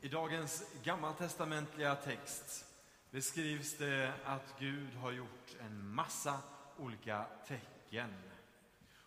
I dagens gammaltestamentliga text beskrivs det att Gud har gjort en massa olika tecken.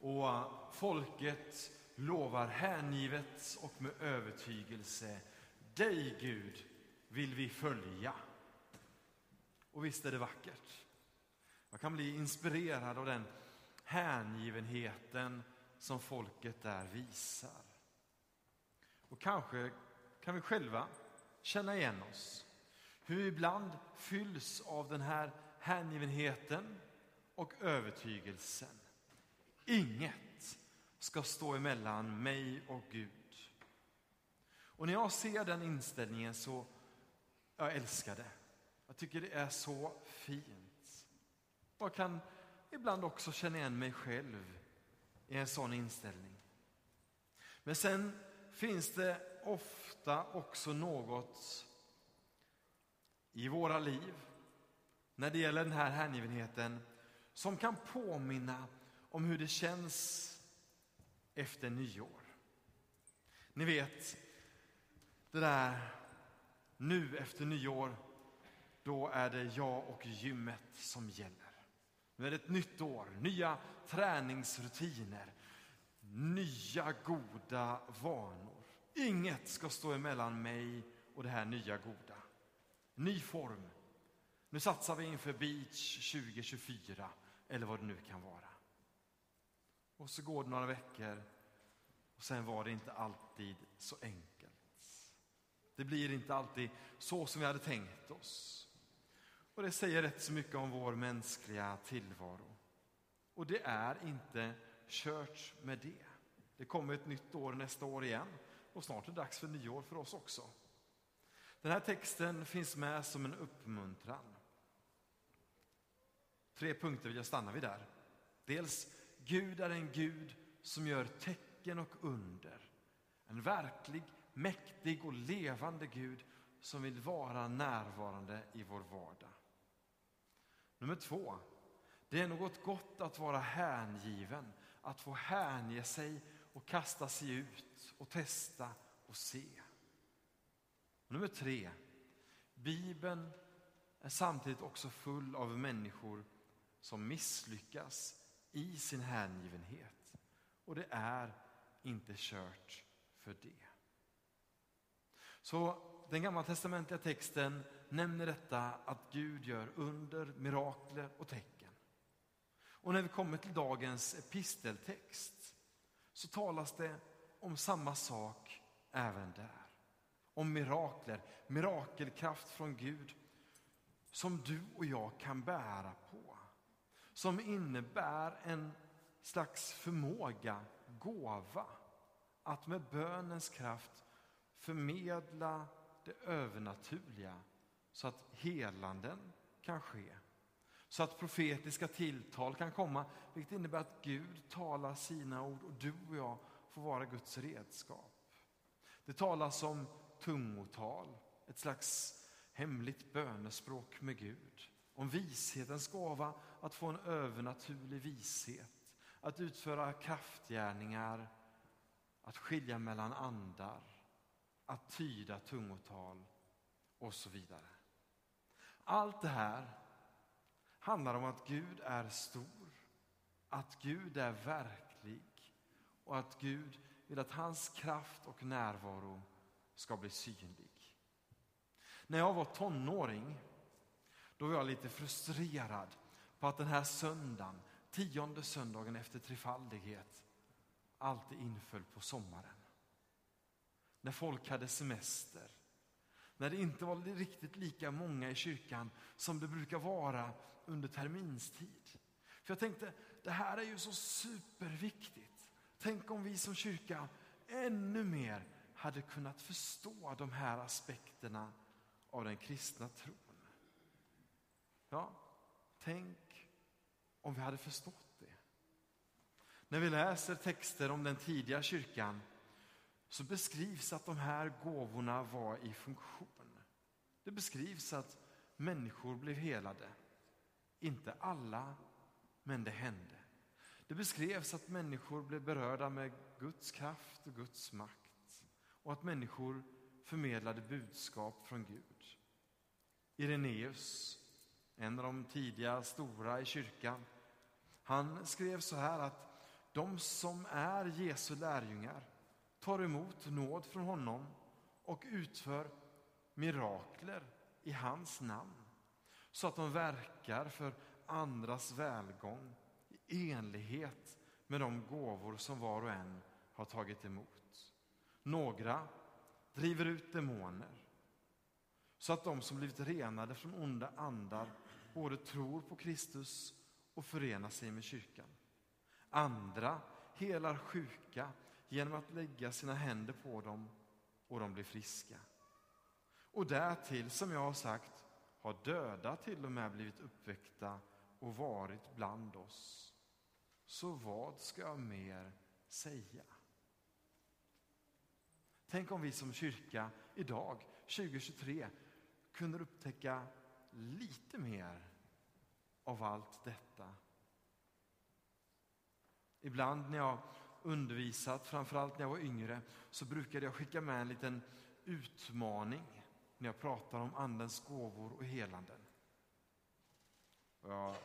Och folket lovar hängivet och med övertygelse dig, Gud, vill vi följa. Och visst är det vackert. Jag kan bli inspirerad av den hängivenheten som folket där visar. Och kanske kan vi själva känna igen oss. Hur vi ibland fylls av den här hängivenheten och övertygelsen. Inget ska stå emellan mig och Gud. Och när jag ser den inställningen så, jag älskar det. Jag tycker det är så fint. Jag kan ibland också känna igen mig själv i en sån inställning. Men sen finns det ofta också något i våra liv när det gäller den här hängivenheten som kan påminna om hur det känns efter nyår. Ni vet, det där nu efter nyår, då är det jag och gymmet som gäller. Nu är det ett nytt år, nya träningsrutiner, nya goda vanor. Inget ska stå emellan mig och det här nya goda. Ny form. Nu satsar vi inför beach 2024 eller vad det nu kan vara. Och så går det några veckor och sen var det inte alltid så enkelt. Det blir inte alltid så som vi hade tänkt oss. Och det säger rätt så mycket om vår mänskliga tillvaro. Och det är inte kört med det. Det kommer ett nytt år nästa år igen och snart är det dags för nyår för oss också. Den här texten finns med som en uppmuntran. Tre punkter vill jag stanna vid där. Dels, Gud är en Gud som gör tecken och under. En verklig, mäktig och levande Gud som vill vara närvarande i vår vardag. Nummer två, det är något gott att vara hängiven, att få hänge sig och kasta sig ut och testa och se. Nummer tre, Bibeln är samtidigt också full av människor som misslyckas i sin hängivenhet. Och det är inte kört för det. Så den gammaltestamentliga texten nämner detta att Gud gör under, mirakler och tecken. Och när vi kommer till dagens episteltext så talas det om samma sak även där. Om mirakler, mirakelkraft från Gud som du och jag kan bära på. Som innebär en slags förmåga, gåva, att med bönens kraft förmedla det övernaturliga så att helanden kan ske. Så att profetiska tilltal kan komma, vilket innebär att Gud talar sina ord och du och jag får vara Guds redskap. Det talas om tungotal, ett slags hemligt bönespråk med Gud. Om vishetens gåva, att få en övernaturlig vishet. Att utföra kraftgärningar, att skilja mellan andar, att tyda tungotal och så vidare. Allt det här handlar om att Gud är stor, att Gud är verklig och att Gud vill att hans kraft och närvaro ska bli synlig. När jag var tonåring då var jag lite frustrerad på att den här söndagen, tionde söndagen efter trefaldighet, alltid inföll på sommaren. När folk hade semester, när det inte var riktigt lika många i kyrkan som det brukar vara under terminstid. För jag tänkte, det här är ju så superviktigt. Tänk om vi som kyrka ännu mer hade kunnat förstå de här aspekterna av den kristna tron. Ja, tänk om vi hade förstått det. När vi läser texter om den tidiga kyrkan så beskrivs att de här gåvorna var i funktion. Det beskrivs att människor blev helade. Inte alla, men det hände. Det beskrevs att människor blev berörda med Guds kraft och Guds makt och att människor förmedlade budskap från Gud. Ireneus, en av de tidiga stora i kyrkan, han skrev så här att de som är Jesu lärjungar tar emot nåd från honom och utför mirakler i hans namn så att de verkar för andras välgång i enlighet med de gåvor som var och en har tagit emot. Några driver ut demoner så att de som blivit renade från onda andar både tror på Kristus och förenar sig med kyrkan. Andra helar sjuka genom att lägga sina händer på dem och de blir friska. Och därtill, som jag har sagt, har döda till och med blivit uppväckta och varit bland oss. Så vad ska jag mer säga? Tänk om vi som kyrka idag, 2023, kunde upptäcka lite mer av allt detta. Ibland när jag undervisat, framförallt när jag var yngre, så brukade jag skicka med en liten utmaning när jag pratar om Andens gåvor och helanden. Jag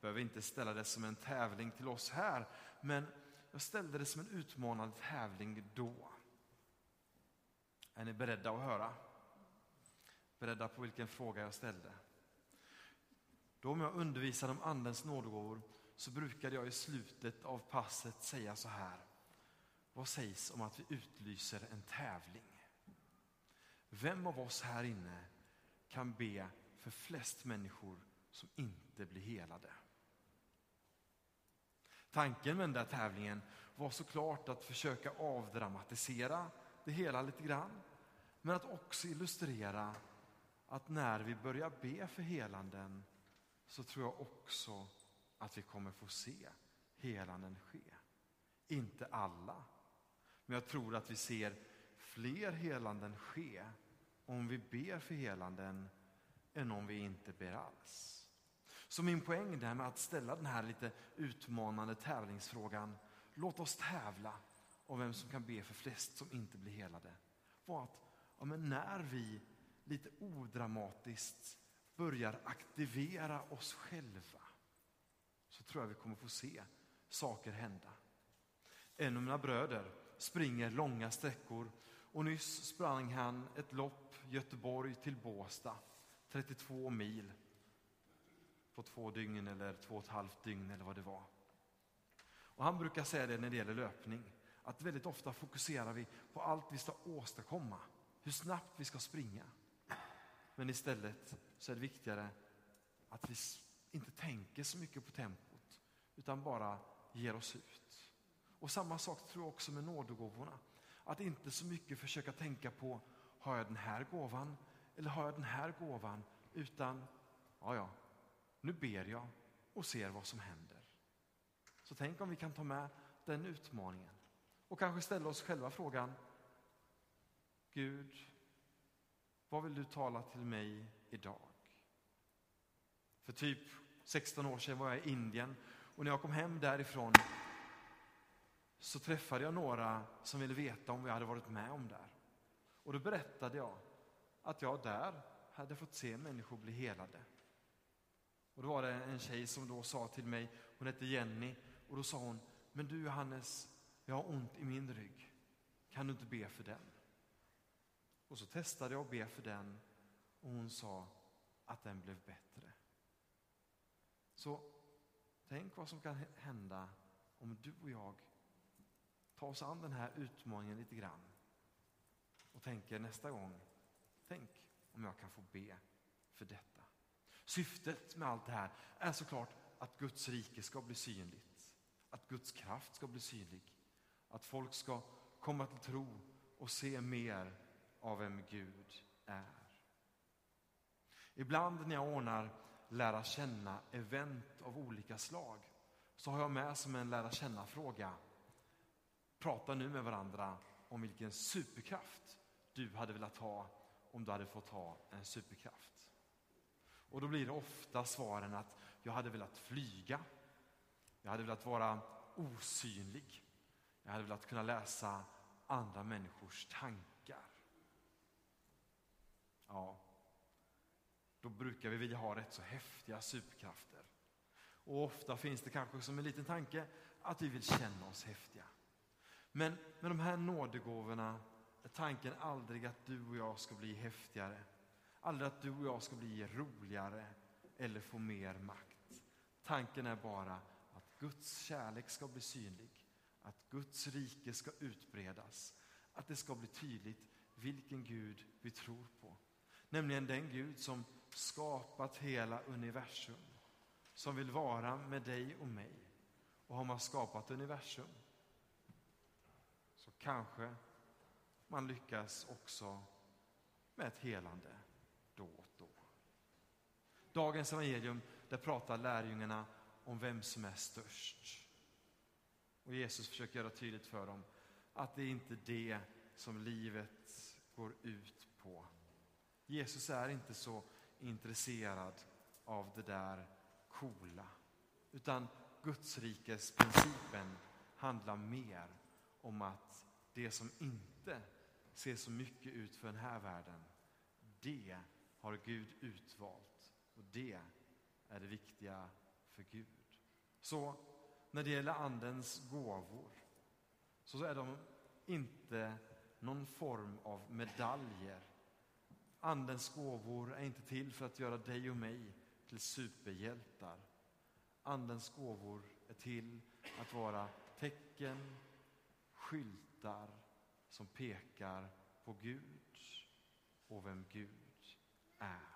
behöver inte ställa det som en tävling till oss här, men jag ställde det som en utmanande tävling då. Är ni beredda att höra? Beredda på vilken fråga jag ställde? Då om jag undervisade om Andens nådegåvor så brukade jag i slutet av passet säga så här. Vad sägs om att vi utlyser en tävling? Vem av oss här inne kan be för flest människor som inte blir helade? Tanken med den där tävlingen var såklart att försöka avdramatisera det hela lite grann. Men att också illustrera att när vi börjar be för helanden så tror jag också att vi kommer få se helanden ske. Inte alla, men jag tror att vi ser fler helanden ske om vi ber för helanden än om vi inte ber alls. Så min poäng där med att ställa den här lite utmanande tävlingsfrågan, låt oss tävla om vem som kan be för flest som inte blir helade, var att ja, men när vi lite odramatiskt börjar aktivera oss själva så tror jag vi kommer få se saker hända. En av mina bröder springer långa sträckor och nyss sprang han ett lopp Göteborg till Båstad, 32 mil på två dygn eller två och ett halvt dygn eller vad det var. Och han brukar säga det när det gäller löpning, att väldigt ofta fokuserar vi på allt vi ska åstadkomma, hur snabbt vi ska springa. Men istället så är det viktigare att vi inte tänker så mycket på tempot, utan bara ger oss ut. Och samma sak tror jag också med nådegåvorna. Att inte så mycket försöka tänka på, har jag den här gåvan eller har jag den här gåvan? Utan, ja, ja, nu ber jag och ser vad som händer. Så tänk om vi kan ta med den utmaningen och kanske ställa oss själva frågan, Gud, vad vill du tala till mig idag? För typ 16 år sedan var jag i Indien och när jag kom hem därifrån så träffade jag några som ville veta om jag hade varit med om där. Och då berättade jag att jag där hade fått se människor bli helade. Och då var det en tjej som då sa till mig, hon hette Jenny, och då sa hon, men du Johannes, jag har ont i min rygg. Kan du inte be för den? Och så testade jag att be för den och hon sa att den blev bättre. Så tänk vad som kan hända om du och jag tar oss an den här utmaningen lite grann och tänker nästa gång, tänk om jag kan få be för detta. Syftet med allt det här är såklart att Guds rike ska bli synligt, att Guds kraft ska bli synlig, att folk ska komma till tro och se mer av vem Gud är. Ibland när jag ordnar lära känna-event av olika slag så har jag med som en lära känna-fråga. Prata nu med varandra om vilken superkraft du hade velat ha om du hade fått ha en superkraft. Och då blir det ofta svaren att jag hade velat flyga, jag hade velat vara osynlig, jag hade velat kunna läsa andra människors tankar. ja, då brukar vi vilja ha rätt så häftiga superkrafter. Och ofta finns det kanske som en liten tanke att vi vill känna oss häftiga. Men med de här nådegåvorna är tanken aldrig att du och jag ska bli häftigare. Aldrig att du och jag ska bli roligare eller få mer makt. Tanken är bara att Guds kärlek ska bli synlig, att Guds rike ska utbredas, att det ska bli tydligt vilken Gud vi tror på. Nämligen den Gud som skapat hela universum, som vill vara med dig och mig. Och har man skapat universum så kanske man lyckas också med ett helande då och då. Dagens evangelium, där pratar lärjungarna om vem som är störst. Och Jesus försöker göra tydligt för dem att det är inte det som livet går ut på. Jesus är inte så intresserad av det där coola. Utan Gudsrikesprincipen handlar mer om att det som inte ser så mycket ut för den här världen, det har Gud utvalt. Och det är det viktiga för Gud. Så när det gäller Andens gåvor så är de inte någon form av medaljer. Andens gåvor är inte till för att göra dig och mig till superhjältar. Andens gåvor är till att vara tecken, skyltar som pekar på Gud och vem Gud är.